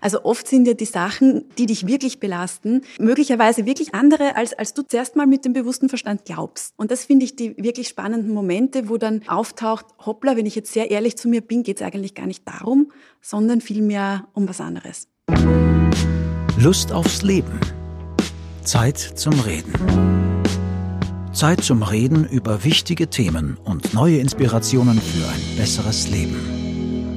Also oft sind ja die Sachen, die dich wirklich belasten, möglicherweise wirklich andere, als, als du zuerst mal mit dem bewussten Verstand glaubst. Und das finde ich die wirklich spannenden Momente, wo dann auftaucht, hoppla, wenn ich jetzt sehr ehrlich zu mir bin, geht es eigentlich gar nicht darum, sondern vielmehr um was anderes. Lust aufs Leben. Zeit zum Reden. Zeit zum Reden über wichtige Themen und neue Inspirationen für ein besseres Leben.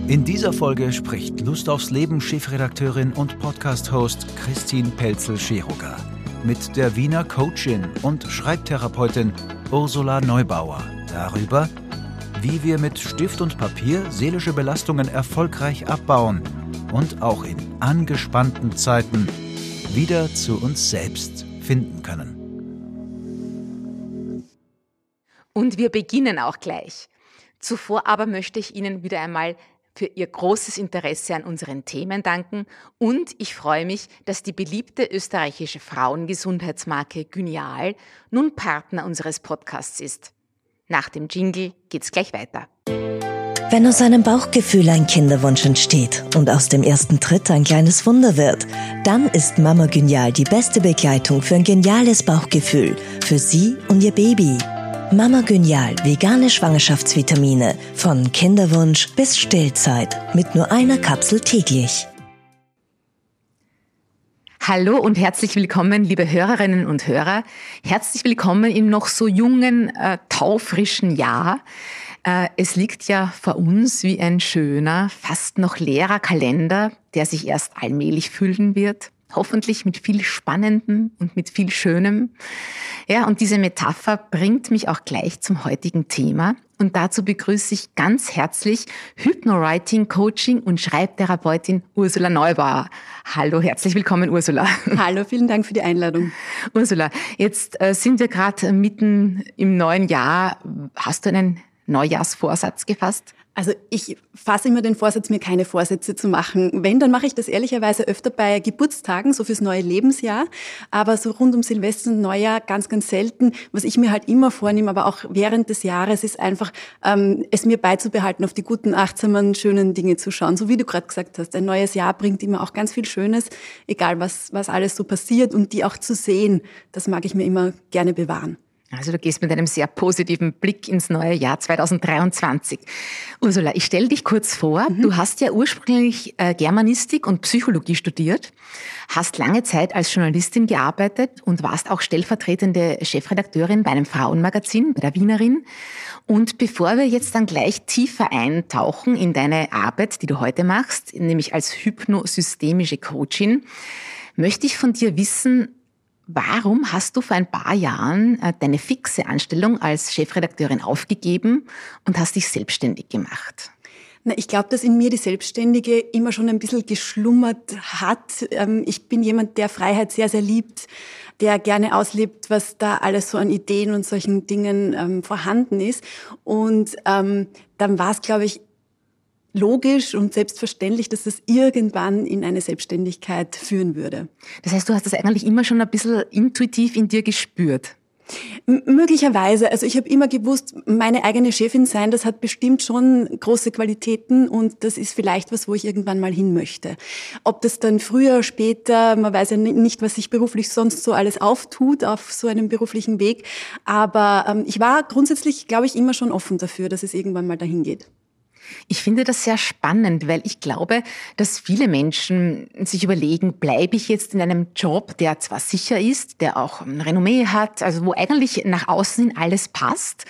In dieser Folge spricht Lust aufs Leben Chefredakteurin und Podcast-Host Christine Pelzel-Scheruger mit der Wiener Coachin und Schreibtherapeutin Ursula Neubauer darüber, wie wir mit Stift und Papier seelische Belastungen erfolgreich abbauen und auch in angespannten Zeiten wieder zu uns selbst finden können. Und wir beginnen auch gleich. Zuvor aber möchte ich Ihnen wieder einmal für Ihr großes Interesse an unseren Themen danken und ich freue mich, dass die beliebte österreichische Frauengesundheitsmarke Gynial nun Partner unseres Podcasts ist. Nach dem Jingle geht's gleich weiter. Wenn aus einem Bauchgefühl ein Kinderwunsch entsteht und aus dem ersten Tritt ein kleines Wunder wird, dann ist Mama Genial die beste Begleitung für ein geniales Bauchgefühl, für Sie und Ihr Baby. Mama Genial, vegane Schwangerschaftsvitamine, von Kinderwunsch bis Stillzeit, mit nur einer Kapsel täglich. Hallo und herzlich willkommen, liebe Hörerinnen und Hörer. Herzlich willkommen im noch so jungen, äh, taufrischen Jahr. Äh, es liegt ja vor uns wie ein schöner, fast noch leerer Kalender, der sich erst allmählich füllen wird. Hoffentlich mit viel Spannendem und mit viel Schönem. Ja, und diese Metapher bringt mich auch gleich zum heutigen Thema. Und dazu begrüße ich ganz herzlich Hypnowriting Coaching und Schreibtherapeutin Ursula Neubauer. Hallo, herzlich willkommen, Ursula. Hallo, vielen Dank für die Einladung. Ursula, jetzt äh, sind wir gerade mitten im neuen Jahr. Hast du einen Neujahrsvorsatz gefasst? Also ich fasse immer den Vorsatz, mir keine Vorsätze zu machen. Wenn, dann mache ich das ehrlicherweise öfter bei Geburtstagen, so fürs neue Lebensjahr. Aber so rund um Silvester und Neujahr ganz, ganz selten. Was ich mir halt immer vornehme, aber auch während des Jahres, ist einfach, ähm, es mir beizubehalten, auf die guten, achtsamen, schönen Dinge zu schauen. So wie du gerade gesagt hast, ein neues Jahr bringt immer auch ganz viel Schönes, egal was, was alles so passiert. Und die auch zu sehen, das mag ich mir immer gerne bewahren. Also du gehst mit einem sehr positiven Blick ins neue Jahr 2023. Ursula, ich stelle dich kurz vor. Mhm. Du hast ja ursprünglich äh, Germanistik und Psychologie studiert, hast lange Zeit als Journalistin gearbeitet und warst auch stellvertretende Chefredakteurin bei einem Frauenmagazin, bei der Wienerin. Und bevor wir jetzt dann gleich tiefer eintauchen in deine Arbeit, die du heute machst, nämlich als hypnosystemische Coachin, möchte ich von dir wissen, Warum hast du vor ein paar Jahren äh, deine fixe Anstellung als Chefredakteurin aufgegeben und hast dich selbstständig gemacht? Na, ich glaube, dass in mir die Selbstständige immer schon ein bisschen geschlummert hat. Ähm, ich bin jemand, der Freiheit sehr, sehr liebt, der gerne auslebt, was da alles so an Ideen und solchen Dingen ähm, vorhanden ist. Und ähm, dann war es, glaube ich, logisch und selbstverständlich, dass das irgendwann in eine Selbstständigkeit führen würde. Das heißt, du hast das eigentlich immer schon ein bisschen intuitiv in dir gespürt. M möglicherweise. Also ich habe immer gewusst, meine eigene Chefin sein, das hat bestimmt schon große Qualitäten und das ist vielleicht was, wo ich irgendwann mal hin möchte. Ob das dann früher, oder später, man weiß ja nicht, was sich beruflich sonst so alles auftut auf so einem beruflichen Weg. Aber ähm, ich war grundsätzlich, glaube ich, immer schon offen dafür, dass es irgendwann mal dahin geht. Ich finde das sehr spannend, weil ich glaube, dass viele Menschen sich überlegen, bleibe ich jetzt in einem Job, der zwar sicher ist, der auch ein Renommee hat, also wo eigentlich nach außen hin alles passt,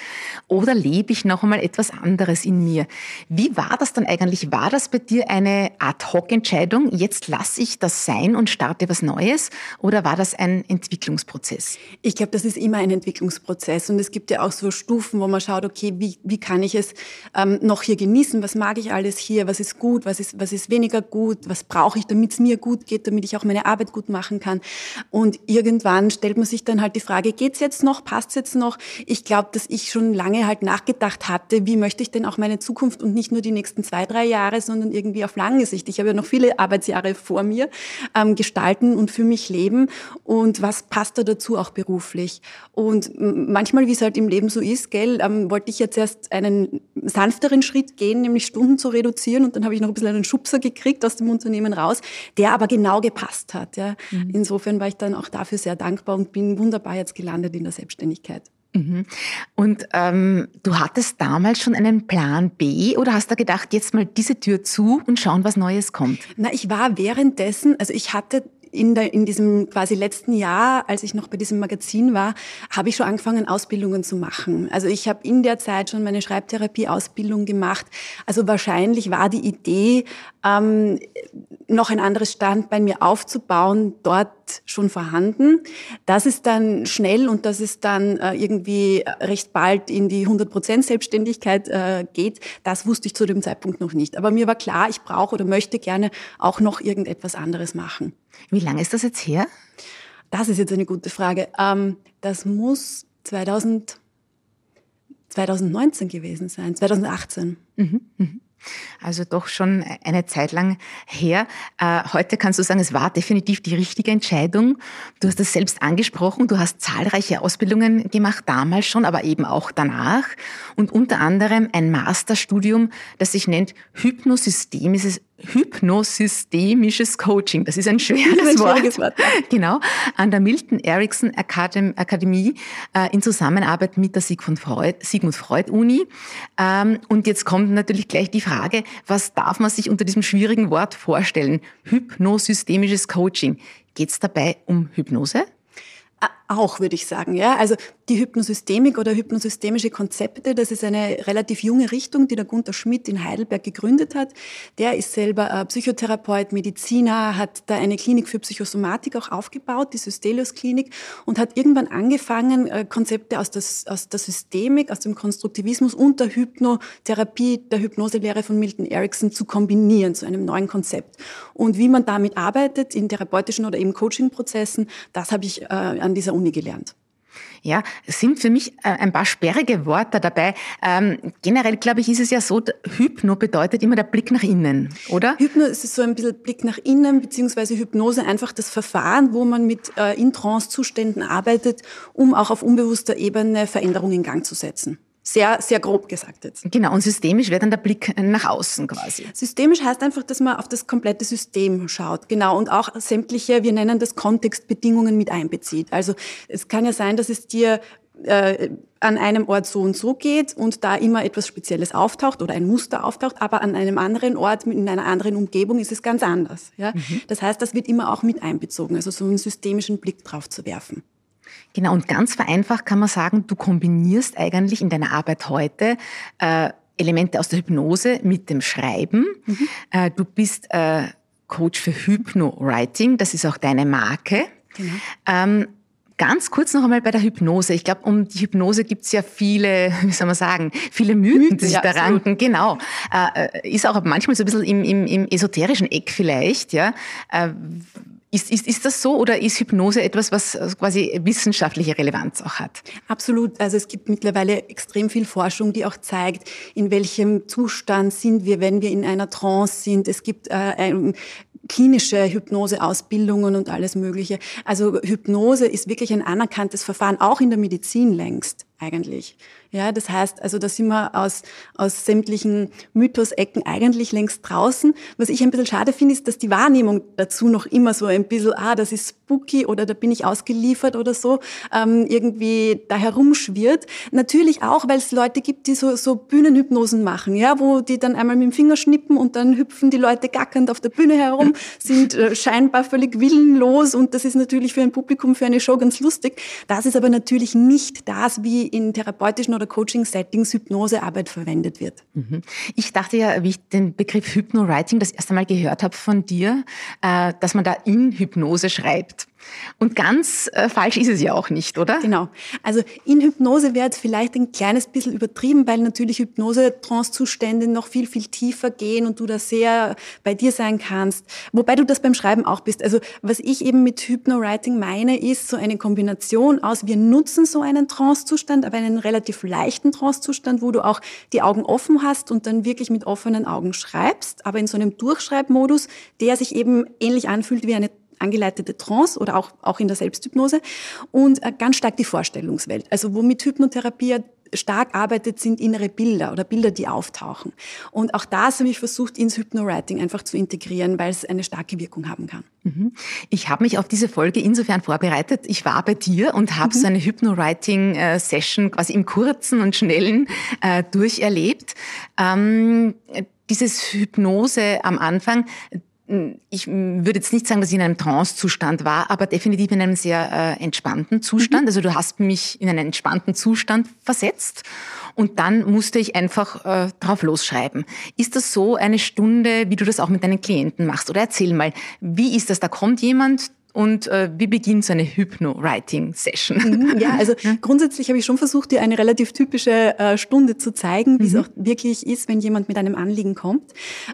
oder lebe ich noch einmal etwas anderes in mir? Wie war das dann eigentlich? War das bei dir eine Ad-Hoc-Entscheidung, jetzt lasse ich das sein und starte was Neues, oder war das ein Entwicklungsprozess? Ich glaube, das ist immer ein Entwicklungsprozess und es gibt ja auch so Stufen, wo man schaut, okay, wie, wie kann ich es ähm, noch hier genießen? Wissen, was mag ich alles hier, was ist gut, was ist, was ist weniger gut, was brauche ich, damit es mir gut geht, damit ich auch meine Arbeit gut machen kann. Und irgendwann stellt man sich dann halt die Frage, geht's jetzt noch, passt's jetzt noch? Ich glaube, dass ich schon lange halt nachgedacht hatte, wie möchte ich denn auch meine Zukunft und nicht nur die nächsten zwei, drei Jahre, sondern irgendwie auf lange Sicht. Ich habe ja noch viele Arbeitsjahre vor mir, ähm, gestalten und für mich leben. Und was passt da dazu auch beruflich? Und manchmal, wie es halt im Leben so ist, gell, ähm, wollte ich jetzt erst einen sanfteren Schritt gehen, zehn nämlich Stunden zu reduzieren und dann habe ich noch ein bisschen einen Schubser gekriegt aus dem Unternehmen raus, der aber genau gepasst hat. Ja. Mhm. Insofern war ich dann auch dafür sehr dankbar und bin wunderbar jetzt gelandet in der Selbstständigkeit. Mhm. Und ähm, du hattest damals schon einen Plan B oder hast du gedacht, jetzt mal diese Tür zu und schauen, was Neues kommt? Na, ich war währenddessen, also ich hatte in, der, in diesem quasi letzten Jahr, als ich noch bei diesem Magazin war, habe ich schon angefangen, Ausbildungen zu machen. Also ich habe in der Zeit schon meine Schreibtherapie-Ausbildung gemacht. Also wahrscheinlich war die Idee, ähm, noch ein anderes Standbein mir aufzubauen, dort schon vorhanden. Das ist dann schnell und das ist dann äh, irgendwie recht bald in die 100% Selbstständigkeit äh, geht. Das wusste ich zu dem Zeitpunkt noch nicht. Aber mir war klar, ich brauche oder möchte gerne auch noch irgendetwas anderes machen. Wie lange ist das jetzt her? Das ist jetzt eine gute Frage. Ähm, das muss 2000, 2019 gewesen sein, 2018. Mhm, mh. Also doch schon eine Zeit lang her. Äh, heute kannst du sagen, es war definitiv die richtige Entscheidung. Du hast es selbst angesprochen. Du hast zahlreiche Ausbildungen gemacht, damals schon, aber eben auch danach. Und unter anderem ein Masterstudium, das sich nennt Hypnosystemisches hypnosystemisches Coaching. Das ist ein schweres, ein Wort. Wort. Genau. An der Milton Erickson Akademie äh, in Zusammenarbeit mit der Sigmund Freud, Sigmund Freud Uni. Ähm, und jetzt kommt natürlich gleich die Frage, was darf man sich unter diesem schwierigen Wort vorstellen? Hypnosystemisches Coaching. Geht es dabei um Hypnose? Auch, würde ich sagen, ja. Also die Hypnosystemik oder hypnosystemische Konzepte, das ist eine relativ junge Richtung, die der Gunther Schmidt in Heidelberg gegründet hat. Der ist selber äh, Psychotherapeut, Mediziner, hat da eine Klinik für Psychosomatik auch aufgebaut, die Systelius Klinik, und hat irgendwann angefangen, äh, Konzepte aus, das, aus der Systemik, aus dem Konstruktivismus und der Hypnotherapie, der Hypnoselehre von Milton Erickson zu kombinieren zu einem neuen Konzept. Und wie man damit arbeitet in therapeutischen oder eben Coaching-Prozessen, das habe ich äh, an dieser Uni gelernt. Ja, es sind für mich äh, ein paar sperrige Worte dabei. Ähm, generell, glaube ich, ist es ja so, Hypno bedeutet immer der Blick nach innen, oder? Hypno ist so ein bisschen Blick nach innen, beziehungsweise Hypnose einfach das Verfahren, wo man mit äh, in Trance-Zuständen arbeitet, um auch auf unbewusster Ebene Veränderungen in Gang zu setzen. Sehr, sehr grob gesagt jetzt. Genau, und systemisch wäre dann der Blick nach außen quasi. Systemisch heißt einfach, dass man auf das komplette System schaut. Genau, und auch sämtliche, wir nennen das Kontextbedingungen mit einbezieht. Also es kann ja sein, dass es dir äh, an einem Ort so und so geht und da immer etwas Spezielles auftaucht oder ein Muster auftaucht, aber an einem anderen Ort, in einer anderen Umgebung ist es ganz anders. Ja? Mhm. Das heißt, das wird immer auch mit einbezogen, also so einen systemischen Blick drauf zu werfen. Genau, und ganz vereinfacht kann man sagen, du kombinierst eigentlich in deiner Arbeit heute äh, Elemente aus der Hypnose mit dem Schreiben. Mhm. Äh, du bist äh, Coach für Hypno-Writing, das ist auch deine Marke. Genau. Ähm, Ganz kurz noch einmal bei der Hypnose. Ich glaube, um die Hypnose gibt es ja viele, wie soll man sagen, viele Mythen, Mythen die sich ja, da ranken. Genau. Äh, ist auch manchmal so ein bisschen im, im, im esoterischen Eck vielleicht. Ja. Äh, ist, ist, ist das so oder ist Hypnose etwas, was quasi wissenschaftliche Relevanz auch hat? Absolut. Also es gibt mittlerweile extrem viel Forschung, die auch zeigt, in welchem Zustand sind wir, wenn wir in einer Trance sind. Es gibt äh, ein, klinische Hypnoseausbildungen und alles Mögliche. Also Hypnose ist wirklich ein anerkanntes Verfahren, auch in der Medizin längst eigentlich. Ja, das heißt, also da sind wir aus, aus sämtlichen Mythos-Ecken eigentlich längst draußen. Was ich ein bisschen schade finde, ist, dass die Wahrnehmung dazu noch immer so ein bisschen, ah, das ist spooky oder da bin ich ausgeliefert oder so, ähm, irgendwie da herumschwirrt. Natürlich auch, weil es Leute gibt, die so, so Bühnenhypnosen machen, ja, wo die dann einmal mit dem Finger schnippen und dann hüpfen die Leute gackernd auf der Bühne herum, sind äh, scheinbar völlig willenlos und das ist natürlich für ein Publikum, für eine Show ganz lustig. Das ist aber natürlich nicht das, wie in therapeutischen oder Coaching-Settings Hypnosearbeit verwendet wird. Mhm. Ich dachte ja, wie ich den Begriff Hypno-Writing das erste Mal gehört habe von dir, äh, dass man da in Hypnose schreibt. Und ganz äh, falsch ist es ja auch nicht, oder? Genau. Also in Hypnose wäre es vielleicht ein kleines bisschen übertrieben, weil natürlich Hypnose-Trance-Zustände noch viel, viel tiefer gehen und du da sehr bei dir sein kannst. Wobei du das beim Schreiben auch bist. Also was ich eben mit Hypno-Writing meine, ist so eine Kombination aus, wir nutzen so einen Trance-Zustand, aber einen relativ leichten Trance-Zustand, wo du auch die Augen offen hast und dann wirklich mit offenen Augen schreibst, aber in so einem Durchschreibmodus, der sich eben ähnlich anfühlt wie eine angeleitete Trance oder auch, auch in der Selbsthypnose und äh, ganz stark die Vorstellungswelt. Also womit Hypnotherapie stark arbeitet, sind innere Bilder oder Bilder, die auftauchen. Und auch das habe ich versucht, ins Hypnowriting einfach zu integrieren, weil es eine starke Wirkung haben kann. Mhm. Ich habe mich auf diese Folge insofern vorbereitet. Ich war bei dir und habe mhm. so eine Hypnowriting-Session quasi im kurzen und schnellen äh, durcherlebt. Ähm, dieses Hypnose am Anfang, ich würde jetzt nicht sagen, dass ich in einem Trance-Zustand war, aber definitiv in einem sehr äh, entspannten Zustand. Mhm. Also du hast mich in einen entspannten Zustand versetzt und dann musste ich einfach äh, drauf losschreiben. Ist das so eine Stunde, wie du das auch mit deinen Klienten machst? Oder erzähl mal, wie ist das? Da kommt jemand, und äh, wie beginnt so eine Hypno-Writing-Session? Mhm, ja, also grundsätzlich habe ich schon versucht, dir eine relativ typische äh, Stunde zu zeigen, wie mhm. es auch wirklich ist, wenn jemand mit einem Anliegen kommt.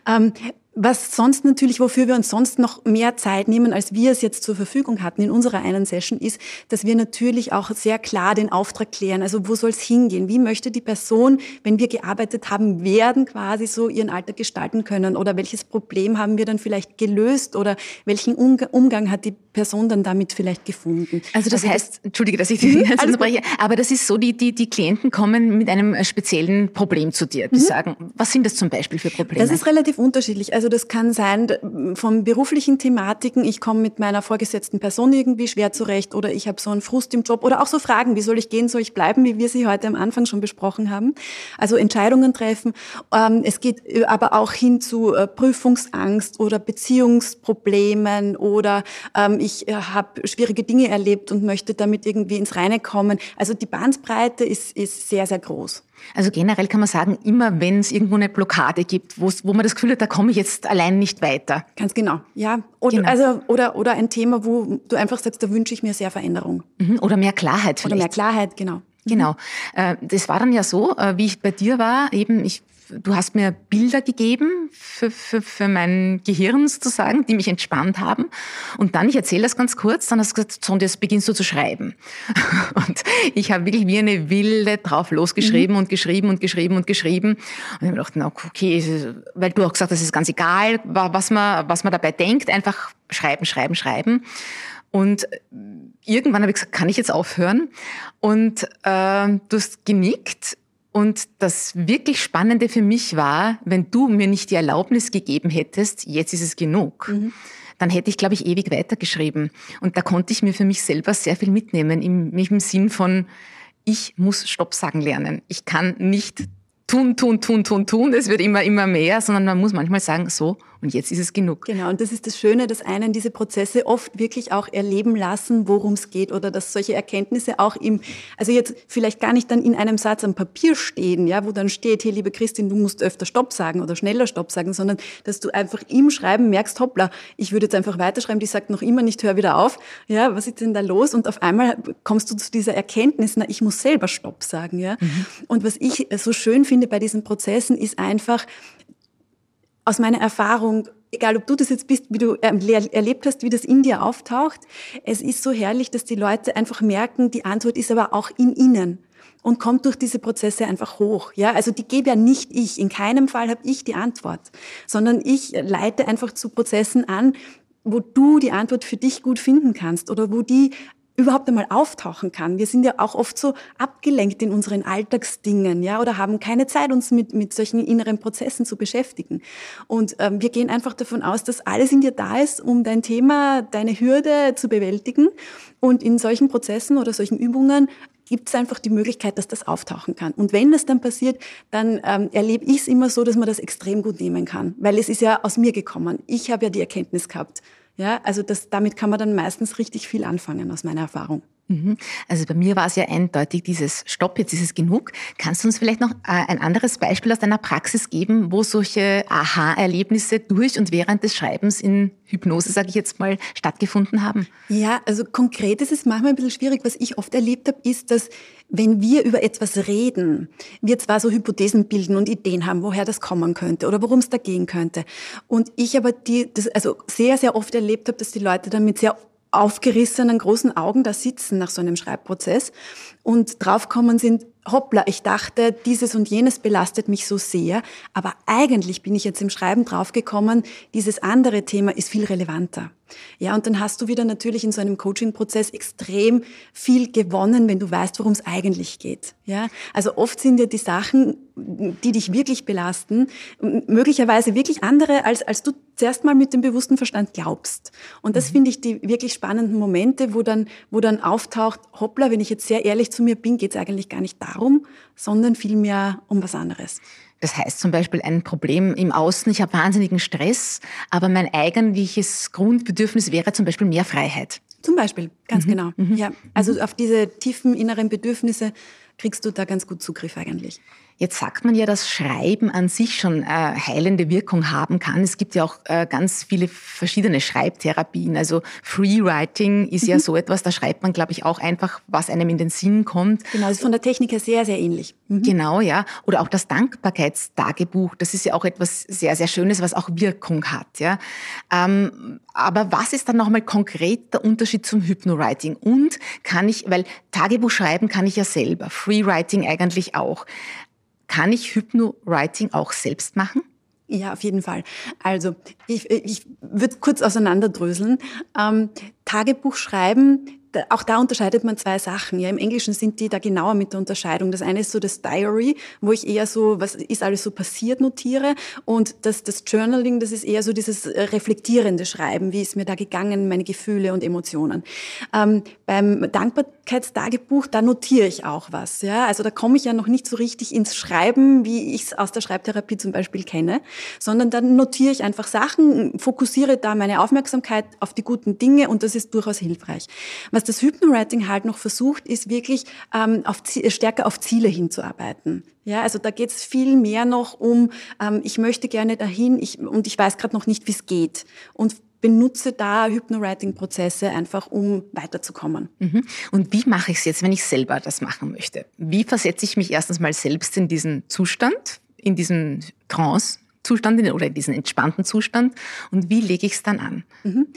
Ähm, was sonst natürlich, wofür wir uns sonst noch mehr Zeit nehmen, als wir es jetzt zur Verfügung hatten in unserer einen Session, ist, dass wir natürlich auch sehr klar den Auftrag klären. Also wo soll es hingehen? Wie möchte die Person, wenn wir gearbeitet haben, werden quasi so ihren Alltag gestalten können? Oder welches Problem haben wir dann vielleicht gelöst? Oder welchen Umgang hat die Person dann damit vielleicht gefunden? Also das also heißt, entschuldige, dass ich dich jetzt unterbreche, aber das ist so, die, die, die Klienten kommen mit einem speziellen Problem zu dir. Die mhm. sagen, was sind das zum Beispiel für Probleme? Das ist relativ unterschiedlich. Also also das kann sein von beruflichen Thematiken, ich komme mit meiner vorgesetzten Person irgendwie schwer zurecht oder ich habe so einen Frust im Job oder auch so Fragen, wie soll ich gehen, soll ich bleiben, wie wir sie heute am Anfang schon besprochen haben. Also Entscheidungen treffen. Ähm, es geht äh, aber auch hin zu äh, Prüfungsangst oder Beziehungsproblemen oder ähm, ich äh, habe schwierige Dinge erlebt und möchte damit irgendwie ins Reine kommen. Also die Bandbreite ist, ist sehr, sehr groß. Also generell kann man sagen, immer wenn es irgendwo eine Blockade gibt, wo man das Gefühl hat, da komme ich jetzt allein nicht weiter. Ganz genau, ja. Oder, genau. also, oder, oder ein Thema, wo du einfach sagst, da wünsche ich mir sehr Veränderung. Mhm. Oder mehr Klarheit vielleicht. Oder mehr Klarheit, genau. Genau. Äh, das war dann ja so, äh, wie ich bei dir war, eben, ich du hast mir Bilder gegeben für, für, für mein Gehirn sozusagen, die mich entspannt haben. Und dann, ich erzähle das ganz kurz, dann hast du gesagt, so, und jetzt beginnst du zu schreiben. Und ich habe wirklich wie eine Wilde drauf losgeschrieben mhm. und geschrieben und geschrieben und geschrieben. Und ich habe gedacht, na, okay, weil du auch gesagt hast, es ist ganz egal, was man, was man dabei denkt, einfach schreiben, schreiben, schreiben. Und irgendwann habe ich gesagt, kann ich jetzt aufhören? Und äh, du hast genickt und das wirklich Spannende für mich war, wenn du mir nicht die Erlaubnis gegeben hättest, jetzt ist es genug. Mhm dann hätte ich, glaube ich, ewig weitergeschrieben. Und da konnte ich mir für mich selber sehr viel mitnehmen, im, im Sinn von, ich muss Stopp sagen lernen. Ich kann nicht tun, tun, tun, tun, tun. Es wird immer, immer mehr, sondern man muss manchmal sagen, so, und jetzt ist es genug. Genau, und das ist das Schöne, dass einen diese Prozesse oft wirklich auch erleben lassen, worum es geht oder dass solche Erkenntnisse auch im, also jetzt vielleicht gar nicht dann in einem Satz am Papier stehen, ja, wo dann steht, hey, liebe Christin, du musst öfter Stopp sagen oder schneller Stopp sagen, sondern dass du einfach im Schreiben merkst, hoppla, ich würde jetzt einfach weiterschreiben, die sagt noch immer nicht, hör wieder auf, ja, was ist denn da los? Und auf einmal kommst du zu dieser Erkenntnis, na, ich muss selber Stopp sagen, ja. Mhm. Und was ich so schön finde bei diesen Prozessen ist einfach, aus meiner Erfahrung, egal ob du das jetzt bist, wie du erlebt hast, wie das in dir auftaucht, es ist so herrlich, dass die Leute einfach merken, die Antwort ist aber auch in ihnen und kommt durch diese Prozesse einfach hoch. Ja, also die gebe ja nicht ich. In keinem Fall habe ich die Antwort, sondern ich leite einfach zu Prozessen an, wo du die Antwort für dich gut finden kannst oder wo die überhaupt einmal auftauchen kann. Wir sind ja auch oft so abgelenkt in unseren Alltagsdingen, ja, oder haben keine Zeit, uns mit, mit solchen inneren Prozessen zu beschäftigen. Und ähm, wir gehen einfach davon aus, dass alles in dir da ist, um dein Thema, deine Hürde zu bewältigen. Und in solchen Prozessen oder solchen Übungen gibt es einfach die Möglichkeit, dass das auftauchen kann. Und wenn das dann passiert, dann ähm, erlebe ich es immer so, dass man das extrem gut nehmen kann, weil es ist ja aus mir gekommen. Ich habe ja die Erkenntnis gehabt. Ja, also das, damit kann man dann meistens richtig viel anfangen, aus meiner Erfahrung. Mhm. Also bei mir war es ja eindeutig dieses Stopp, jetzt ist es genug. Kannst du uns vielleicht noch äh, ein anderes Beispiel aus deiner Praxis geben, wo solche Aha-Erlebnisse durch und während des Schreibens in Hypnose, sage ich jetzt mal, stattgefunden haben? Ja, also konkret ist es manchmal ein bisschen schwierig. Was ich oft erlebt habe, ist, dass wenn wir über etwas reden, wir zwar so Hypothesen bilden und Ideen haben, woher das kommen könnte oder worum es da gehen könnte. Und ich aber die, das also sehr, sehr oft erlebt habe, dass die Leute damit sehr aufgerissenen großen Augen da sitzen nach so einem Schreibprozess und draufkommen sind, hoppla, ich dachte, dieses und jenes belastet mich so sehr, aber eigentlich bin ich jetzt im Schreiben draufgekommen, dieses andere Thema ist viel relevanter. Ja, und dann hast du wieder natürlich in so einem Coaching-Prozess extrem viel gewonnen, wenn du weißt, worum es eigentlich geht. Ja, also oft sind ja die Sachen, die dich wirklich belasten, möglicherweise wirklich andere, als, als du zuerst mal mit dem bewussten Verstand glaubst. Und das mhm. finde ich die wirklich spannenden Momente, wo dann, wo dann auftaucht, hoppla, wenn ich jetzt sehr ehrlich zu mir bin, geht es eigentlich gar nicht darum, sondern vielmehr um was anderes. Das heißt zum Beispiel ein Problem im Außen, ich habe wahnsinnigen Stress, aber mein eigentliches Grundbedürfnis wäre zum Beispiel mehr Freiheit. Zum Beispiel, ganz mhm. genau. Mhm. Ja, also auf diese tiefen inneren Bedürfnisse kriegst du da ganz gut Zugriff eigentlich. Jetzt sagt man ja, dass Schreiben an sich schon äh, heilende Wirkung haben kann. Es gibt ja auch äh, ganz viele verschiedene Schreibtherapien. Also Freewriting ist mhm. ja so etwas, da schreibt man, glaube ich, auch einfach, was einem in den Sinn kommt. Genau, ist von der Technik her sehr, sehr ähnlich. Mhm. Genau, ja. Oder auch das Dankbarkeitstagebuch, das ist ja auch etwas sehr, sehr Schönes, was auch Wirkung hat. Ja. Ähm, aber was ist dann nochmal konkret der Unterschied zum Hypnowriting? Und kann ich, weil Tagebuch schreiben kann ich ja selber, Freewriting eigentlich auch. Kann ich Hypno-Writing auch selbst machen? Ja, auf jeden Fall. Also ich, ich würde kurz auseinanderdröseln. Ähm, Tagebuch schreiben auch da unterscheidet man zwei Sachen. Ja, im Englischen sind die da genauer mit der Unterscheidung. Das eine ist so das Diary, wo ich eher so, was ist alles so passiert, notiere. Und das, das Journaling, das ist eher so dieses äh, reflektierende Schreiben. Wie ist mir da gegangen, meine Gefühle und Emotionen. Ähm, beim Dankbarkeitstagebuch, da notiere ich auch was. Ja, also da komme ich ja noch nicht so richtig ins Schreiben, wie ich es aus der Schreibtherapie zum Beispiel kenne, sondern dann notiere ich einfach Sachen, fokussiere da meine Aufmerksamkeit auf die guten Dinge und das ist durchaus hilfreich. Was das Hypnowriting halt noch versucht, ist wirklich ähm, auf, stärker auf Ziele hinzuarbeiten. Ja, also da geht es viel mehr noch um, ähm, ich möchte gerne dahin ich, und ich weiß gerade noch nicht, wie es geht. Und benutze da Hypnowriting-Prozesse einfach, um weiterzukommen. Mhm. Und wie mache ich es jetzt, wenn ich selber das machen möchte? Wie versetze ich mich erstens mal selbst in diesen Zustand, in diesen Trance? Zustand oder in diesen entspannten Zustand und wie lege ich es dann an? Mhm.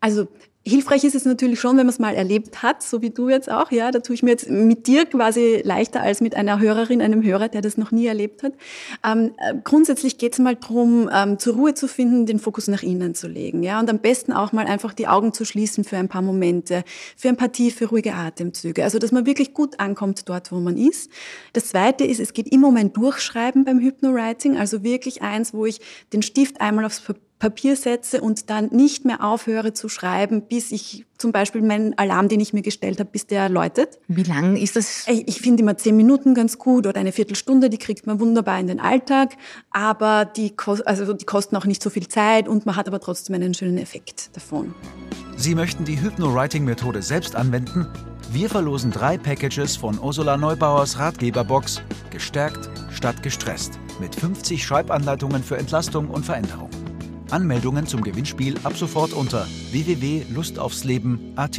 Also Hilfreich ist es natürlich schon, wenn man es mal erlebt hat, so wie du jetzt auch. Ja, da tue ich mir jetzt mit dir quasi leichter als mit einer Hörerin, einem Hörer, der das noch nie erlebt hat. Ähm, äh, grundsätzlich geht es mal darum, ähm, zur Ruhe zu finden, den Fokus nach innen zu legen. Ja, und am besten auch mal einfach die Augen zu schließen für ein paar Momente, für ein paar tiefe, ruhige Atemzüge. Also, dass man wirklich gut ankommt dort, wo man ist. Das Zweite ist, es geht immer um ein Durchschreiben beim Hypnowriting. Also wirklich eins, wo ich den Stift einmal aufs Papier Papier setze und dann nicht mehr aufhöre zu schreiben, bis ich zum Beispiel meinen Alarm, den ich mir gestellt habe, bis der läutet. Wie lang ist das? Ich finde immer zehn Minuten ganz gut oder eine Viertelstunde, die kriegt man wunderbar in den Alltag, aber die, also die kosten auch nicht so viel Zeit und man hat aber trotzdem einen schönen Effekt davon. Sie möchten die Hypno-Writing-Methode selbst anwenden? Wir verlosen drei Packages von Ursula Neubauers Ratgeberbox Gestärkt statt gestresst mit 50 Schreibanleitungen für Entlastung und Veränderung. Anmeldungen zum Gewinnspiel ab sofort unter www.lustaufsleben.at.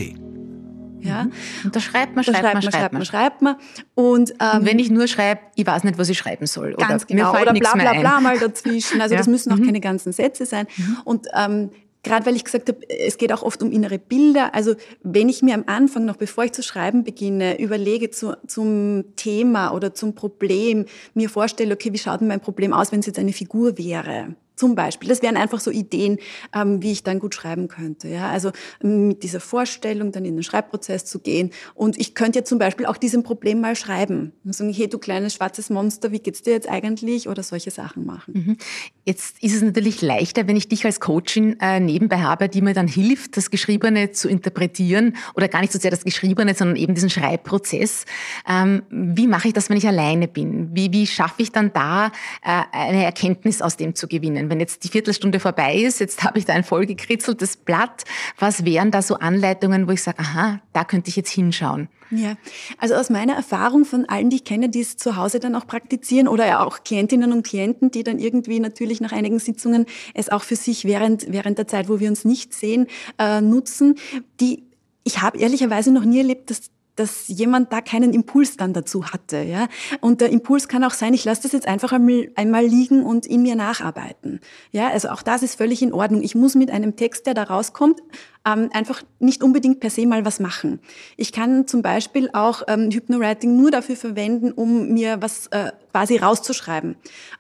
Ja, mhm. und da schreibt man, schreibt, schreibt man, schreibt man, schreibt man. Und, ähm, und wenn ich nur schreibe, ich weiß nicht, was ich schreiben soll. Ganz oder genau. oder bla bla bla mal dazwischen. Also ja. das müssen auch mhm. keine ganzen Sätze sein. Mhm. Und ähm, gerade weil ich gesagt habe, es geht auch oft um innere Bilder. Also wenn ich mir am Anfang, noch bevor ich zu schreiben beginne, überlege zu, zum Thema oder zum Problem, mir vorstelle, okay, wie schaut denn mein Problem aus, wenn es jetzt eine Figur wäre? Zum Beispiel. Das wären einfach so Ideen, ähm, wie ich dann gut schreiben könnte. Ja? Also ähm, mit dieser Vorstellung dann in den Schreibprozess zu gehen. Und ich könnte ja zum Beispiel auch diesem Problem mal schreiben. Und sagen, hey, du kleines schwarzes Monster, wie geht's dir jetzt eigentlich? Oder solche Sachen machen. Mhm. Jetzt ist es natürlich leichter, wenn ich dich als Coachin äh, nebenbei habe, die mir dann hilft, das Geschriebene zu interpretieren oder gar nicht so sehr das Geschriebene, sondern eben diesen Schreibprozess. Ähm, wie mache ich das, wenn ich alleine bin? Wie, wie schaffe ich dann da äh, eine Erkenntnis aus dem zu gewinnen? Wenn jetzt die Viertelstunde vorbei ist, jetzt habe ich da ein vollgekritzeltes Blatt, was wären da so Anleitungen, wo ich sage, aha, da könnte ich jetzt hinschauen? Ja, also aus meiner Erfahrung von allen, die ich kenne, die es zu Hause dann auch praktizieren oder auch Klientinnen und Klienten, die dann irgendwie natürlich nach einigen Sitzungen es auch für sich während, während der Zeit, wo wir uns nicht sehen, äh, nutzen, die ich habe ehrlicherweise noch nie erlebt, dass dass jemand da keinen Impuls dann dazu hatte. Ja? Und der Impuls kann auch sein, ich lasse das jetzt einfach einmal, liegen und in mir nacharbeiten. Ja? Also auch das ist völlig in Ordnung. Ich muss mit einem Text, der da rauskommt, ähm, einfach nicht unbedingt per se mal was machen. Ich kann zum Beispiel auch ähm, Hypnowriting nur dafür verwenden, um mir was äh, quasi rauszuschreiben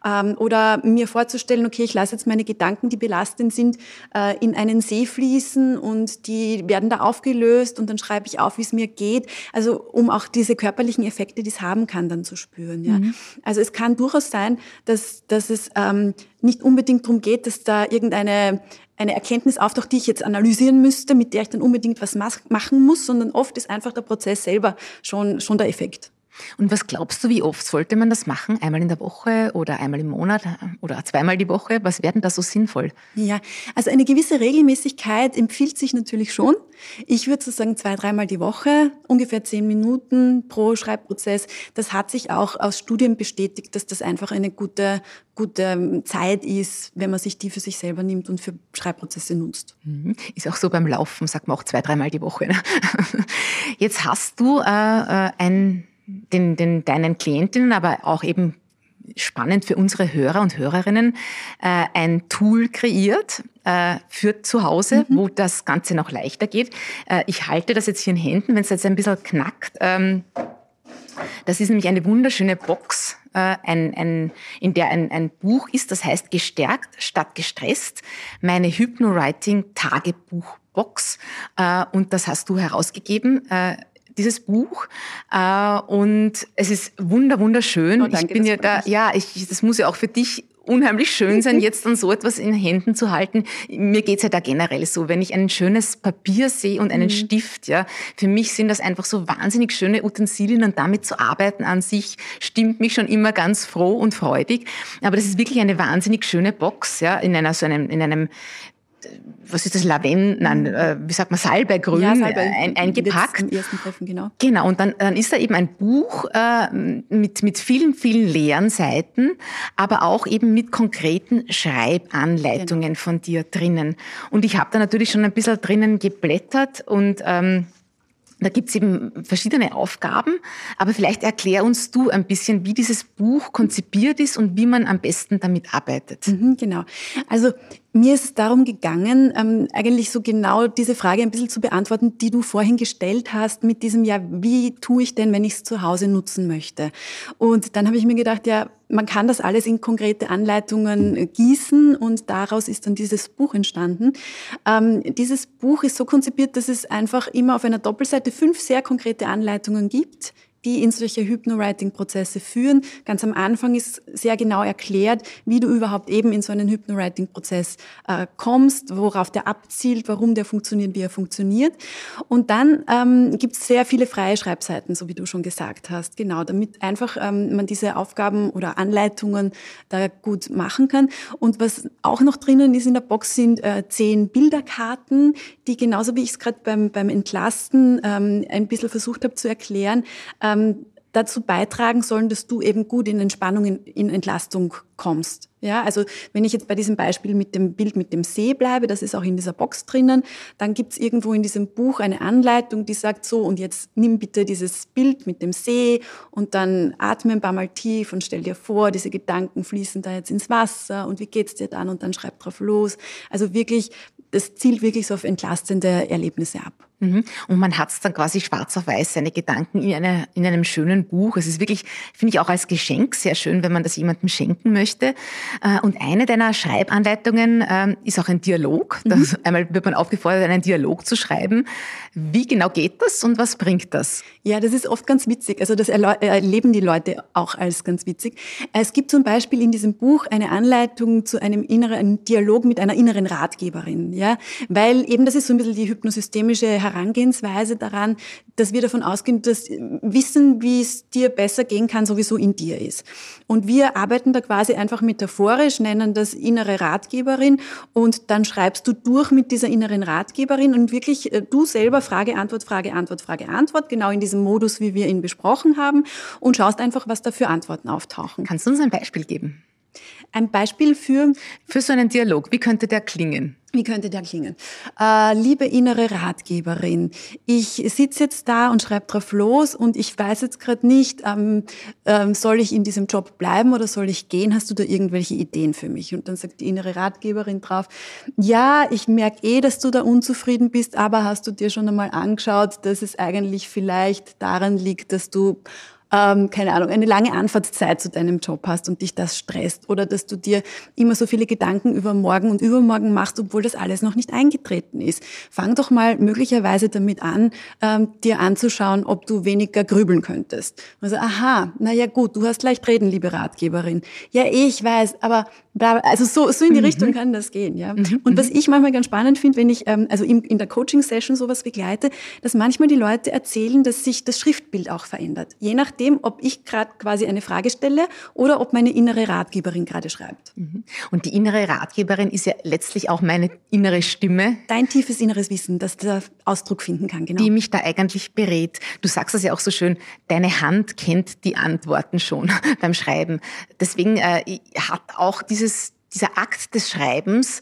ähm, oder mir vorzustellen, okay, ich lasse jetzt meine Gedanken, die belastend sind, äh, in einen See fließen und die werden da aufgelöst und dann schreibe ich auf, wie es mir geht. Also um auch diese körperlichen Effekte, die es haben kann, dann zu spüren. Ja. Mhm. Also es kann durchaus sein, dass, dass es ähm, nicht unbedingt darum geht, dass da irgendeine eine Erkenntnis auftaucht, die ich jetzt analysieren müsste, mit der ich dann unbedingt was machen muss, sondern oft ist einfach der Prozess selber schon, schon der Effekt. Und was glaubst du, wie oft sollte man das machen? Einmal in der Woche oder einmal im Monat oder zweimal die Woche? Was wäre denn da so sinnvoll? Ja, also eine gewisse Regelmäßigkeit empfiehlt sich natürlich schon. Ich würde so sagen zwei, dreimal die Woche, ungefähr zehn Minuten pro Schreibprozess. Das hat sich auch aus Studien bestätigt, dass das einfach eine gute, gute Zeit ist, wenn man sich die für sich selber nimmt und für Schreibprozesse nutzt. Mhm. Ist auch so beim Laufen, sagt man auch zwei, dreimal die Woche. Ne? Jetzt hast du äh, äh ein den, den, deinen Klientinnen, aber auch eben spannend für unsere Hörer und Hörerinnen, äh, ein Tool kreiert äh, für zu Hause, mhm. wo das Ganze noch leichter geht. Äh, ich halte das jetzt hier in Händen, wenn es jetzt ein bisschen knackt. Ähm, das ist nämlich eine wunderschöne Box, äh, ein, ein, in der ein, ein Buch ist, das heißt Gestärkt statt gestresst, meine Hypnowriting-Tagebuchbox. Äh, und das hast du herausgegeben. Dieses Buch äh, und es ist wunder wunderschön. Oh, danke, ich bin ja da, ja, ich, das muss ja auch für dich unheimlich schön sein, jetzt dann so etwas in Händen zu halten. Mir geht's ja da generell so, wenn ich ein schönes Papier sehe und einen mhm. Stift, ja, für mich sind das einfach so wahnsinnig schöne Utensilien und damit zu arbeiten an sich stimmt mich schon immer ganz froh und freudig. Aber das ist wirklich eine wahnsinnig schöne Box, ja, in einer so einem, in einem was ist das, Lavendel, nein, äh, wie sagt man, Salbeigrün ja, Salbei ein, eingepackt. Im ersten Treffen, genau. Genau, und dann, dann ist da eben ein Buch äh, mit, mit vielen, vielen leeren Seiten, aber auch eben mit konkreten Schreibanleitungen genau. von dir drinnen. Und ich habe da natürlich schon ein bisschen drinnen geblättert und ähm, da gibt's eben verschiedene Aufgaben, aber vielleicht erklär uns du ein bisschen, wie dieses Buch konzipiert ist und wie man am besten damit arbeitet. Mhm, genau. Also mir ist es darum gegangen, ähm, eigentlich so genau diese Frage ein bisschen zu beantworten, die du vorhin gestellt hast mit diesem, ja, wie tue ich denn, wenn ich es zu Hause nutzen möchte? Und dann habe ich mir gedacht, ja, man kann das alles in konkrete Anleitungen gießen und daraus ist dann dieses Buch entstanden. Ähm, dieses Buch ist so konzipiert, dass es einfach immer auf einer Doppelseite fünf sehr konkrete Anleitungen gibt, die in solche Hypnowriting-Prozesse führen. Ganz am Anfang ist sehr genau erklärt, wie du überhaupt eben in so einen Hypnowriting-Prozess äh, kommst, worauf der abzielt, warum der funktioniert, wie er funktioniert. Und dann ähm, gibt es sehr viele freie Schreibseiten, so wie du schon gesagt hast. Genau, damit einfach ähm, man diese Aufgaben oder Anleitungen da gut machen kann. Und was auch noch drinnen ist in der Box sind äh, zehn Bilderkarten, die genauso wie ich es gerade beim, beim Entlasten ähm, ein bisschen versucht habe zu erklären, äh, ähm, dazu beitragen sollen, dass du eben gut in Entspannung, in, in, Entlastung kommst. Ja, also wenn ich jetzt bei diesem Beispiel mit dem Bild mit dem See bleibe, das ist auch in dieser Box drinnen, dann gibt's irgendwo in diesem Buch eine Anleitung, die sagt so, und jetzt nimm bitte dieses Bild mit dem See und dann atme ein paar Mal tief und stell dir vor, diese Gedanken fließen da jetzt ins Wasser und wie geht's dir dann und dann schreib drauf los. Also wirklich, das zielt wirklich so auf entlastende Erlebnisse ab. Mhm. Und man hat es dann quasi schwarz auf weiß, seine Gedanken in, einer, in einem schönen Buch. Es ist wirklich, finde ich auch als Geschenk sehr schön, wenn man das jemandem schenken möchte. Äh, und eine deiner Schreibanleitungen ähm, ist auch ein Dialog. Mhm. einmal wird man aufgefordert, einen Dialog zu schreiben. Wie genau geht das und was bringt das? Ja, das ist oft ganz witzig. Also das erleben die Leute auch als ganz witzig. Es gibt zum Beispiel in diesem Buch eine Anleitung zu einem inneren Dialog mit einer inneren Ratgeberin. Ja, weil eben das ist so ein bisschen die hypnosystemische Herangehensweise daran, dass wir davon ausgehen, dass Wissen, wie es dir besser gehen kann, sowieso in dir ist. Und wir arbeiten da quasi einfach metaphorisch, nennen das innere Ratgeberin und dann schreibst du durch mit dieser inneren Ratgeberin und wirklich äh, du selber Frage, Antwort, Frage, Antwort, Frage, Antwort, genau in diesem Modus, wie wir ihn besprochen haben und schaust einfach, was da für Antworten auftauchen. Kannst du uns ein Beispiel geben? Ein Beispiel für... Für so einen Dialog, wie könnte der klingen? Wie könnte der klingen? Äh, liebe innere Ratgeberin, ich sitze jetzt da und schreibe drauf los und ich weiß jetzt gerade nicht, ähm, ähm, soll ich in diesem Job bleiben oder soll ich gehen? Hast du da irgendwelche Ideen für mich? Und dann sagt die innere Ratgeberin drauf, ja, ich merke eh, dass du da unzufrieden bist, aber hast du dir schon einmal angeschaut, dass es eigentlich vielleicht daran liegt, dass du ähm, keine Ahnung, eine lange Anfahrtszeit zu deinem Job hast und dich das stresst oder dass du dir immer so viele Gedanken über morgen und übermorgen machst, obwohl das alles noch nicht eingetreten ist. Fang doch mal möglicherweise damit an, ähm, dir anzuschauen, ob du weniger grübeln könntest. Also, aha, na ja gut, du hast leicht reden, liebe Ratgeberin. Ja, ich weiß, aber also so, so in die mhm. Richtung kann das gehen, ja. Mhm. Und was mhm. ich manchmal ganz spannend finde, wenn ich ähm, also in, in der Coaching-Session sowas begleite, dass manchmal die Leute erzählen, dass sich das Schriftbild auch verändert. Je nachdem, ob ich gerade quasi eine Frage stelle oder ob meine innere Ratgeberin gerade schreibt. Mhm. Und die innere Ratgeberin ist ja letztlich auch meine innere Stimme. Dein tiefes inneres Wissen, das da Ausdruck finden kann, genau. Die mich da eigentlich berät. Du sagst das ja auch so schön, deine Hand kennt die Antworten schon beim Schreiben. Deswegen äh, hat auch diese dieses, dieser Akt des Schreibens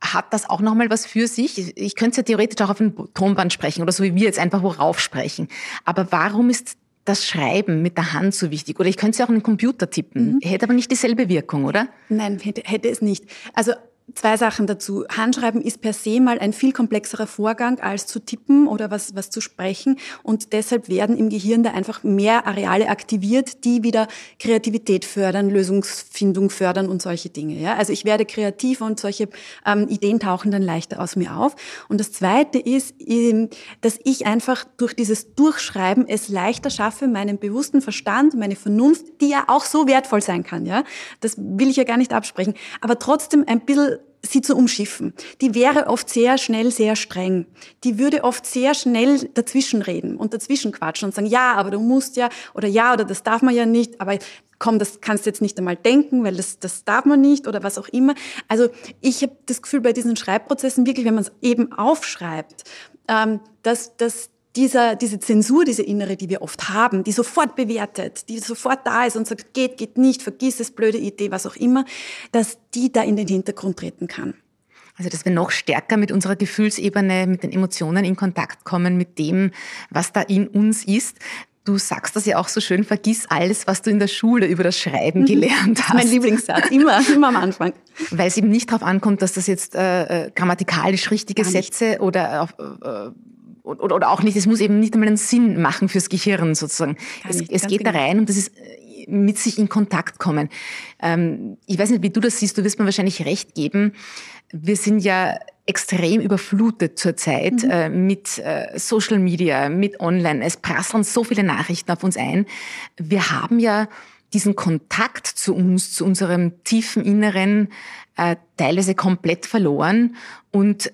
hat das auch nochmal was für sich? Ich könnte es ja theoretisch auch auf ein Tonband sprechen oder so wie wir jetzt einfach worauf sprechen. Aber warum ist das Schreiben mit der Hand so wichtig? Oder ich könnte es ja auch in den Computer tippen. Mhm. Hätte aber nicht dieselbe Wirkung, oder? Nein, hätte, hätte es nicht. Also Zwei Sachen dazu. Handschreiben ist per se mal ein viel komplexerer Vorgang als zu tippen oder was, was zu sprechen. Und deshalb werden im Gehirn da einfach mehr Areale aktiviert, die wieder Kreativität fördern, Lösungsfindung fördern und solche Dinge. Ja? Also ich werde kreativ und solche ähm, Ideen tauchen dann leichter aus mir auf. Und das Zweite ist, ähm, dass ich einfach durch dieses Durchschreiben es leichter schaffe, meinen bewussten Verstand, meine Vernunft, die ja auch so wertvoll sein kann, ja, das will ich ja gar nicht absprechen, aber trotzdem ein bisschen sie zu umschiffen. Die wäre oft sehr schnell sehr streng. Die würde oft sehr schnell dazwischenreden und dazwischen quatschen und sagen, ja, aber du musst ja, oder ja, oder das darf man ja nicht, aber komm, das kannst du jetzt nicht einmal denken, weil das, das darf man nicht oder was auch immer. Also ich habe das Gefühl bei diesen Schreibprozessen wirklich, wenn man es eben aufschreibt, ähm, dass, dass dieser, diese Zensur, diese innere, die wir oft haben, die sofort bewertet, die sofort da ist und sagt, geht, geht nicht, vergiss es, blöde Idee, was auch immer, dass die da in den Hintergrund treten kann. Also, dass wir noch stärker mit unserer Gefühlsebene, mit den Emotionen in Kontakt kommen, mit dem, was da in uns ist. Du sagst das ja auch so schön, vergiss alles, was du in der Schule über das Schreiben mhm. gelernt hast. Mein Lieblingssatz, immer, immer am Anfang. Weil es eben nicht darauf ankommt, dass das jetzt äh, äh grammatikalisch richtige Sätze oder auf, äh, oder, oder auch nicht, es muss eben nicht einmal einen Sinn machen fürs Gehirn sozusagen. Kann es, es geht genau. da rein und das ist äh, mit sich in Kontakt kommen. Ähm, ich weiß nicht, wie du das siehst, du wirst mir wahrscheinlich recht geben. Wir sind ja extrem überflutet zurzeit mhm. äh, mit äh, Social Media, mit Online. Es prasseln so viele Nachrichten auf uns ein. Wir haben ja diesen Kontakt zu uns, zu unserem tiefen Inneren, äh, teilweise komplett verloren. Und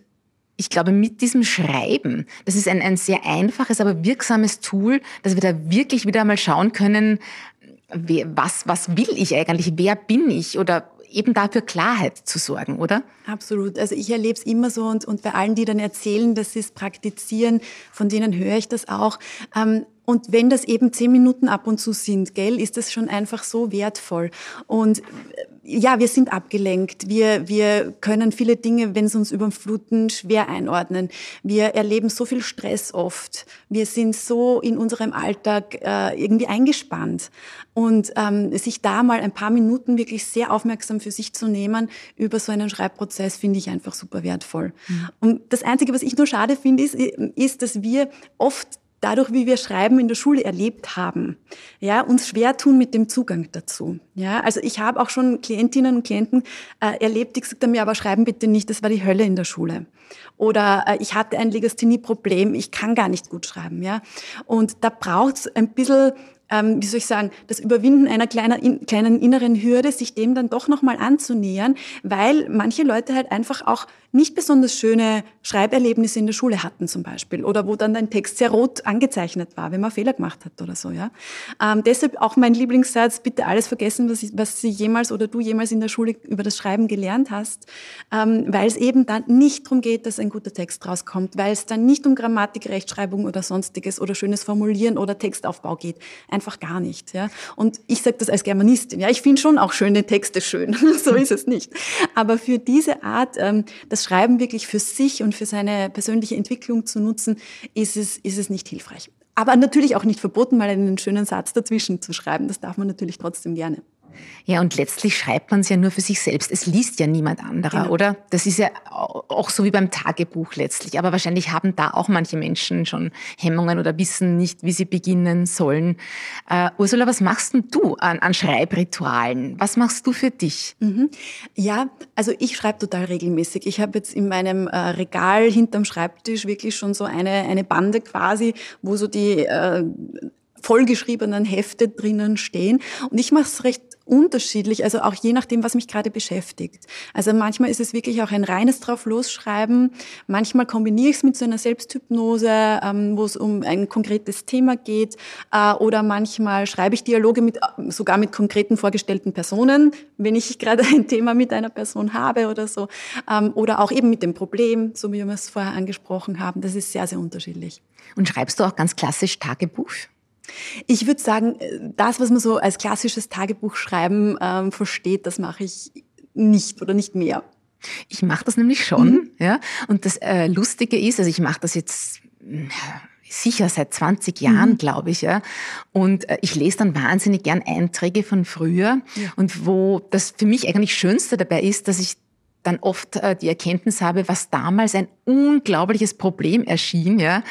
ich glaube, mit diesem Schreiben, das ist ein, ein sehr einfaches, aber wirksames Tool, dass wir da wirklich wieder einmal schauen können, was, was will ich eigentlich, wer bin ich oder eben dafür Klarheit zu sorgen, oder? Absolut. Also ich erlebe es immer so und, und bei allen, die dann erzählen, dass sie es praktizieren, von denen höre ich das auch. Ähm, und wenn das eben zehn Minuten ab und zu sind, gell, ist das schon einfach so wertvoll. Und ja, wir sind abgelenkt. Wir, wir können viele Dinge, wenn es uns überfluten, schwer einordnen. Wir erleben so viel Stress oft. Wir sind so in unserem Alltag äh, irgendwie eingespannt. Und ähm, sich da mal ein paar Minuten wirklich sehr aufmerksam für sich zu nehmen über so einen Schreibprozess, finde ich einfach super wertvoll. Mhm. Und das Einzige, was ich nur schade finde, ist, ist, dass wir oft dadurch, wie wir Schreiben in der Schule erlebt haben, ja, uns schwer tun mit dem Zugang dazu. Ja, also ich habe auch schon Klientinnen und Klienten äh, erlebt, die gesagt haben, ja, aber schreiben bitte nicht, das war die Hölle in der Schule. Oder äh, ich hatte ein Legasthenie-Problem, ich kann gar nicht gut schreiben. Ja, und da braucht es ein bisschen ähm, wie soll ich sagen, das Überwinden einer kleiner, in, kleinen inneren Hürde, sich dem dann doch nochmal anzunähern, weil manche Leute halt einfach auch nicht besonders schöne Schreiberlebnisse in der Schule hatten zum Beispiel oder wo dann dein Text sehr rot angezeichnet war, wenn man Fehler gemacht hat oder so. Ja. Ähm, deshalb auch mein Lieblingssatz, bitte alles vergessen, was, ich, was Sie jemals oder du jemals in der Schule über das Schreiben gelernt hast, ähm, weil es eben dann nicht darum geht, dass ein guter Text rauskommt, weil es dann nicht um Grammatik, Rechtschreibung oder sonstiges oder schönes Formulieren oder Textaufbau geht einfach gar nicht. Ja? Und ich sage das als Germanistin. Ja, ich finde schon auch schöne Texte schön. so ist es nicht. Aber für diese Art, ähm, das Schreiben wirklich für sich und für seine persönliche Entwicklung zu nutzen, ist es, ist es nicht hilfreich. Aber natürlich auch nicht verboten, mal einen schönen Satz dazwischen zu schreiben. Das darf man natürlich trotzdem gerne. Ja, und letztlich schreibt man es ja nur für sich selbst. Es liest ja niemand anderer, genau. oder? Das ist ja auch so wie beim Tagebuch letztlich. Aber wahrscheinlich haben da auch manche Menschen schon Hemmungen oder wissen nicht, wie sie beginnen sollen. Uh, Ursula, was machst denn du an, an Schreibritualen? Was machst du für dich? Mhm. Ja, also ich schreibe total regelmäßig. Ich habe jetzt in meinem äh, Regal hinterm Schreibtisch wirklich schon so eine, eine Bande quasi, wo so die äh, vollgeschriebenen Hefte drinnen stehen. Und ich mache es recht unterschiedlich, also auch je nachdem, was mich gerade beschäftigt. Also manchmal ist es wirklich auch ein reines drauf losschreiben. Manchmal kombiniere ich es mit so einer Selbsthypnose, ähm, wo es um ein konkretes Thema geht. Äh, oder manchmal schreibe ich Dialoge mit, sogar mit konkreten vorgestellten Personen, wenn ich gerade ein Thema mit einer Person habe oder so. Ähm, oder auch eben mit dem Problem, so wie wir es vorher angesprochen haben. Das ist sehr, sehr unterschiedlich. Und schreibst du auch ganz klassisch Tagebuch? Ich würde sagen, das, was man so als klassisches Tagebuchschreiben ähm, versteht, das mache ich nicht oder nicht mehr. Ich mache das nämlich schon, mhm. ja. Und das äh, Lustige ist, also ich mache das jetzt sicher seit 20 Jahren, mhm. glaube ich, ja. Und äh, ich lese dann wahnsinnig gern Einträge von früher ja. und wo das für mich eigentlich Schönste dabei ist, dass ich dann oft äh, die Erkenntnis habe, was damals ein unglaubliches Problem erschien, ja,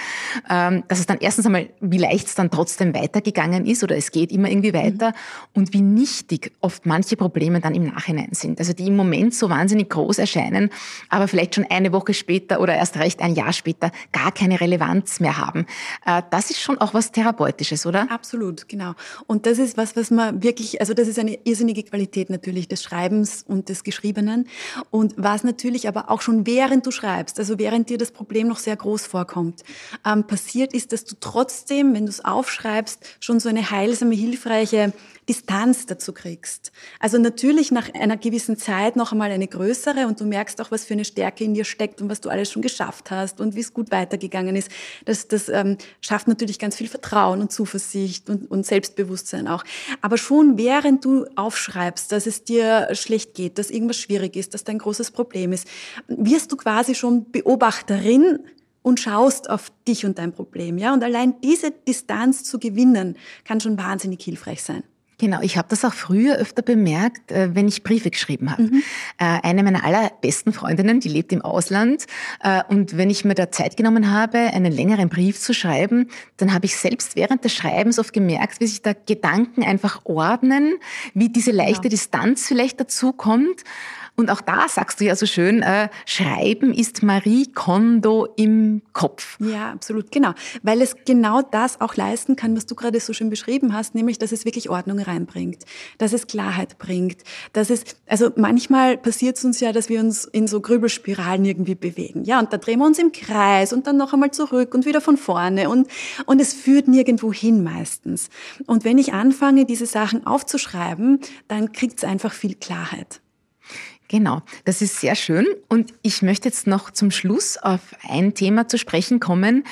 ähm, dass es dann erstens einmal, wie leicht es dann trotzdem weitergegangen ist oder es geht immer irgendwie weiter mhm. und wie nichtig oft manche Probleme dann im Nachhinein sind. Also die im Moment so wahnsinnig groß erscheinen, aber vielleicht schon eine Woche später oder erst recht ein Jahr später gar keine Relevanz mehr haben. Äh, das ist schon auch was Therapeutisches, oder? Absolut, genau. Und das ist was, was man wirklich, also das ist eine irrsinnige Qualität natürlich des Schreibens und des Geschriebenen. Und was natürlich aber auch schon während du schreibst, also während dir das Problem noch sehr groß vorkommt, ähm, passiert ist, dass du trotzdem, wenn du es aufschreibst, schon so eine heilsame, hilfreiche Distanz dazu kriegst. Also natürlich nach einer gewissen Zeit noch einmal eine größere und du merkst auch, was für eine Stärke in dir steckt und was du alles schon geschafft hast und wie es gut weitergegangen ist. Das, das ähm, schafft natürlich ganz viel Vertrauen und Zuversicht und, und Selbstbewusstsein auch. Aber schon während du aufschreibst, dass es dir schlecht geht, dass irgendwas schwierig ist, dass dein Problem ist, wirst du quasi schon Beobachterin und schaust auf dich und dein Problem, ja? Und allein diese Distanz zu gewinnen, kann schon wahnsinnig hilfreich sein. Genau, ich habe das auch früher öfter bemerkt, äh, wenn ich Briefe geschrieben habe. Mhm. Äh, eine meiner allerbesten Freundinnen, die lebt im Ausland, äh, und wenn ich mir da Zeit genommen habe, einen längeren Brief zu schreiben, dann habe ich selbst während des Schreibens oft gemerkt, wie sich da Gedanken einfach ordnen, wie diese leichte ja. Distanz vielleicht dazu kommt. Und auch da sagst du ja so schön, äh, Schreiben ist Marie Kondo im Kopf. Ja, absolut, genau. Weil es genau das auch leisten kann, was du gerade so schön beschrieben hast, nämlich, dass es wirklich Ordnung reinbringt, dass es Klarheit bringt, dass es, also manchmal passiert es uns ja, dass wir uns in so Grübelspiralen irgendwie bewegen. Ja, und da drehen wir uns im Kreis und dann noch einmal zurück und wieder von vorne und, und es führt nirgendwo hin meistens. Und wenn ich anfange, diese Sachen aufzuschreiben, dann kriegt es einfach viel Klarheit. Genau, das ist sehr schön. Und ich möchte jetzt noch zum Schluss auf ein Thema zu sprechen kommen,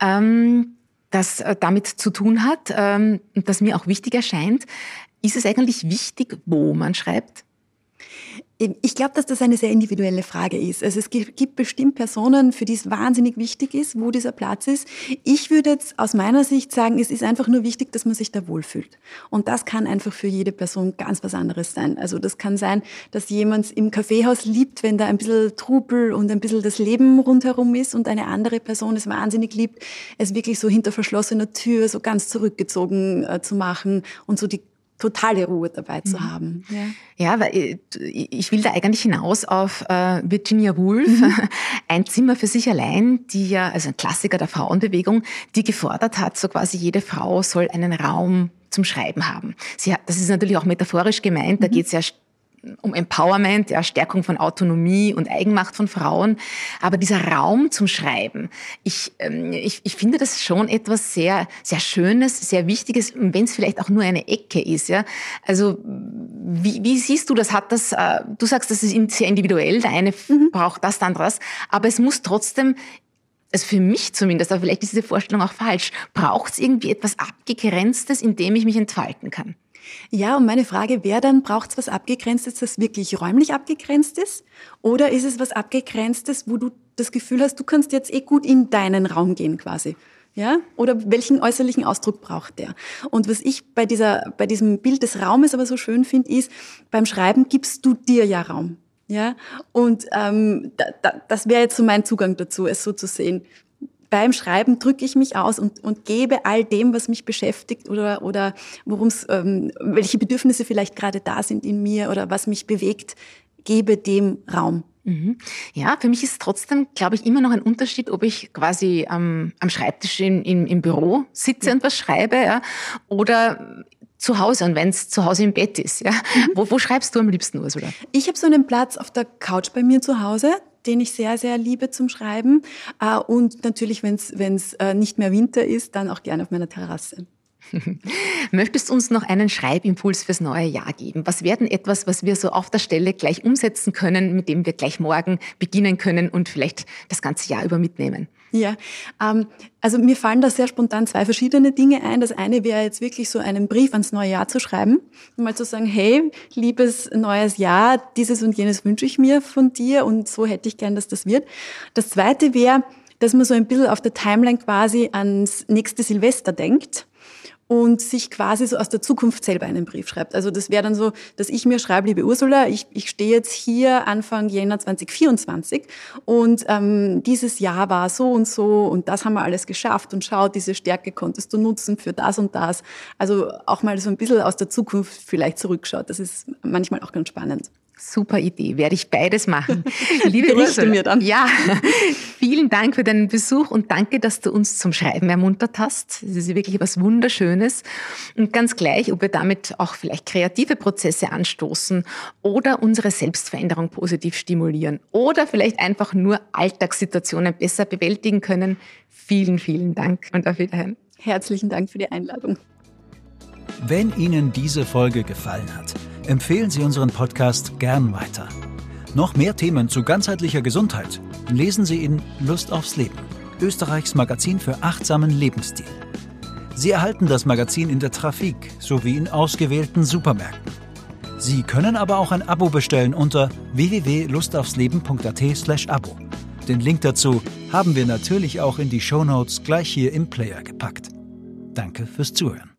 ähm, das äh, damit zu tun hat ähm, und das mir auch wichtig erscheint. Ist es eigentlich wichtig, wo man schreibt? Ich glaube, dass das eine sehr individuelle Frage ist. Also es gibt bestimmt Personen, für die es wahnsinnig wichtig ist, wo dieser Platz ist. Ich würde jetzt aus meiner Sicht sagen, es ist einfach nur wichtig, dass man sich da wohlfühlt. Und das kann einfach für jede Person ganz was anderes sein. Also das kann sein, dass jemand im Kaffeehaus liebt, wenn da ein bisschen Trubel und ein bisschen das Leben rundherum ist und eine andere Person es wahnsinnig liebt, es wirklich so hinter verschlossener Tür so ganz zurückgezogen äh, zu machen und so die totale Ruhe dabei zu mhm. haben. Ja, ja weil äh, ich will da eigentlich hinaus auf äh, Virginia Woolf, mhm. ein Zimmer für sich allein, die ja, also ein Klassiker der Frauenbewegung, die gefordert hat, so quasi jede Frau soll einen Raum zum Schreiben haben. Sie hat, das ist natürlich auch metaphorisch gemeint, da mhm. geht es ja um Empowerment, ja, Stärkung von Autonomie und Eigenmacht von Frauen. Aber dieser Raum zum Schreiben, ich, ähm, ich, ich finde das schon etwas sehr, sehr Schönes, sehr Wichtiges, wenn es vielleicht auch nur eine Ecke ist. Ja? Also wie, wie siehst du das? Hat das? Äh, du sagst, das ist sehr individuell. Der eine mhm. braucht das, der andere das. Aber es muss trotzdem also für mich zumindest, aber vielleicht ist diese Vorstellung auch falsch, braucht es irgendwie etwas Abgegrenztes, in dem ich mich entfalten kann? Ja, und meine Frage wäre dann, braucht es was Abgegrenztes, das wirklich räumlich abgegrenzt ist? Oder ist es was Abgegrenztes, wo du das Gefühl hast, du kannst jetzt eh gut in deinen Raum gehen quasi? Ja? Oder welchen äußerlichen Ausdruck braucht der? Und was ich bei, dieser, bei diesem Bild des Raumes aber so schön finde, ist, beim Schreiben gibst du dir ja Raum. Ja, und ähm, da, da, das wäre jetzt so mein Zugang dazu, es so zu sehen. Beim Schreiben drücke ich mich aus und, und gebe all dem, was mich beschäftigt oder, oder worum es, ähm, welche Bedürfnisse vielleicht gerade da sind in mir oder was mich bewegt, gebe dem Raum. Mhm. Ja, für mich ist trotzdem, glaube ich, immer noch ein Unterschied, ob ich quasi am, am Schreibtisch in, in, im Büro sitze ja. und was schreibe ja, oder zu Hause und wenn es zu Hause im Bett ist. Ja? Mhm. Wo, wo schreibst du am liebsten, Ursula? Ich habe so einen Platz auf der Couch bei mir zu Hause, den ich sehr, sehr liebe zum Schreiben. Äh, und natürlich, wenn es äh, nicht mehr Winter ist, dann auch gerne auf meiner Terrasse. Möchtest du uns noch einen Schreibimpuls fürs neue Jahr geben? Was wäre denn etwas, was wir so auf der Stelle gleich umsetzen können, mit dem wir gleich morgen beginnen können und vielleicht das ganze Jahr über mitnehmen? Ja, ähm, also mir fallen da sehr spontan zwei verschiedene Dinge ein. Das eine wäre jetzt wirklich so einen Brief ans neue Jahr zu schreiben und mal zu sagen, hey, liebes neues Jahr, dieses und jenes wünsche ich mir von dir und so hätte ich gern, dass das wird. Das zweite wäre, dass man so ein bisschen auf der Timeline quasi ans nächste Silvester denkt und sich quasi so aus der Zukunft selber einen Brief schreibt. Also das wäre dann so, dass ich mir schreibe, liebe Ursula, ich, ich stehe jetzt hier Anfang Jänner 2024 und ähm, dieses Jahr war so und so und das haben wir alles geschafft und schau, diese Stärke konntest du nutzen für das und das. Also auch mal so ein bisschen aus der Zukunft vielleicht zurückschaut. Das ist manchmal auch ganz spannend. Super Idee, werde ich beides machen. Liebe Ursula, mir dann. Ja, vielen Dank für deinen Besuch und danke, dass du uns zum Schreiben ermuntert hast. Es ist wirklich etwas Wunderschönes. Und ganz gleich, ob wir damit auch vielleicht kreative Prozesse anstoßen oder unsere Selbstveränderung positiv stimulieren oder vielleicht einfach nur Alltagssituationen besser bewältigen können. Vielen, vielen Dank und auf Wiederhören. Herzlichen Dank für die Einladung. Wenn Ihnen diese Folge gefallen hat, empfehlen Sie unseren Podcast gern weiter. Noch mehr Themen zu ganzheitlicher Gesundheit lesen Sie in Lust aufs Leben, Österreichs Magazin für achtsamen Lebensstil. Sie erhalten das Magazin in der Trafik sowie in ausgewählten Supermärkten. Sie können aber auch ein Abo bestellen unter www.lustaufsleben.at/abo. Den Link dazu haben wir natürlich auch in die Shownotes gleich hier im Player gepackt. Danke fürs Zuhören.